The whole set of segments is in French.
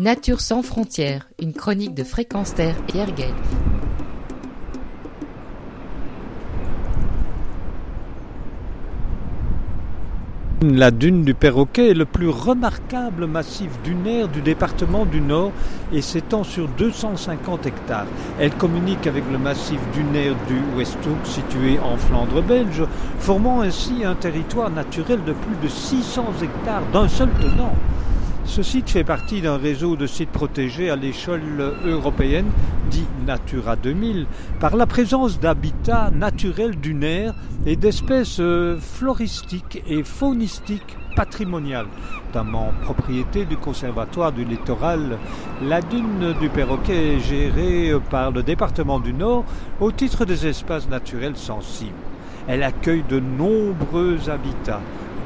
Nature sans frontières, une chronique de Fréquence Terre et Erguel. La dune du Perroquet est le plus remarquable massif dunaire du département du Nord et s'étend sur 250 hectares. Elle communique avec le massif dunaire du Westhoek situé en Flandre belge, formant ainsi un territoire naturel de plus de 600 hectares d'un seul tenant. Ce site fait partie d'un réseau de sites protégés à l'échelle européenne, dit Natura 2000, par la présence d'habitats naturels dunaires et d'espèces euh, floristiques et faunistiques patrimoniales, notamment propriété du Conservatoire du littoral. La dune du Perroquet est gérée par le département du Nord au titre des espaces naturels sensibles. Elle accueille de nombreux habitats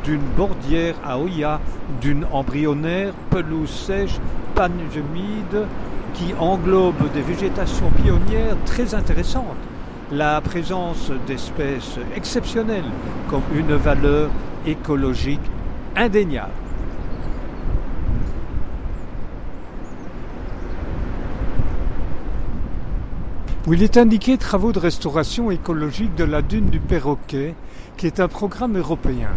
d'une bordière à Oya, d'une embryonnaire, pelouse sèche, panne humide, qui englobe des végétations pionnières très intéressantes. La présence d'espèces exceptionnelles comme une valeur écologique indéniable. Où il est indiqué travaux de restauration écologique de la dune du Perroquet, qui est un programme européen.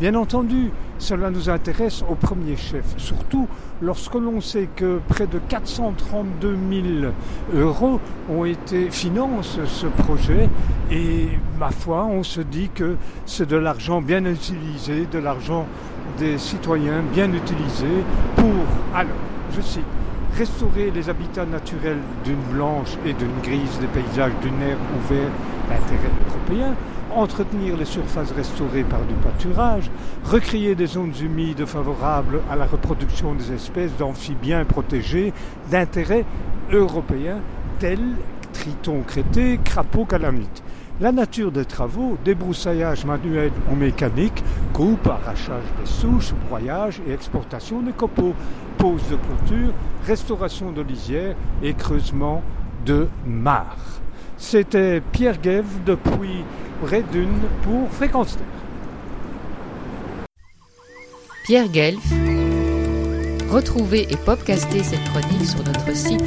Bien entendu, cela nous intéresse au premier chef, surtout lorsque l'on sait que près de 432 000 euros ont été financent ce projet et ma foi, on se dit que c'est de l'argent bien utilisé, de l'argent des citoyens bien utilisé pour, alors, je cite, restaurer les habitats naturels d'une blanche et d'une grise des paysages d'une aire ouverte d'intérêt européen, entretenir les surfaces restaurées par du pâturage, recréer des zones humides favorables à la reproduction des espèces d'amphibiens protégés d'intérêt européen tels tritons crétés, crapauds calamites. La nature des travaux, débroussaillage manuel ou mécanique, coupe, arrachage des souches, broyage et exportation des copeaux, pose de clôture, restauration de lisières et creusement de mares. C'était Pierre Guève depuis Redune pour Fréquence. Pierre Guelf. Retrouvez et podcastez cette chronique sur notre site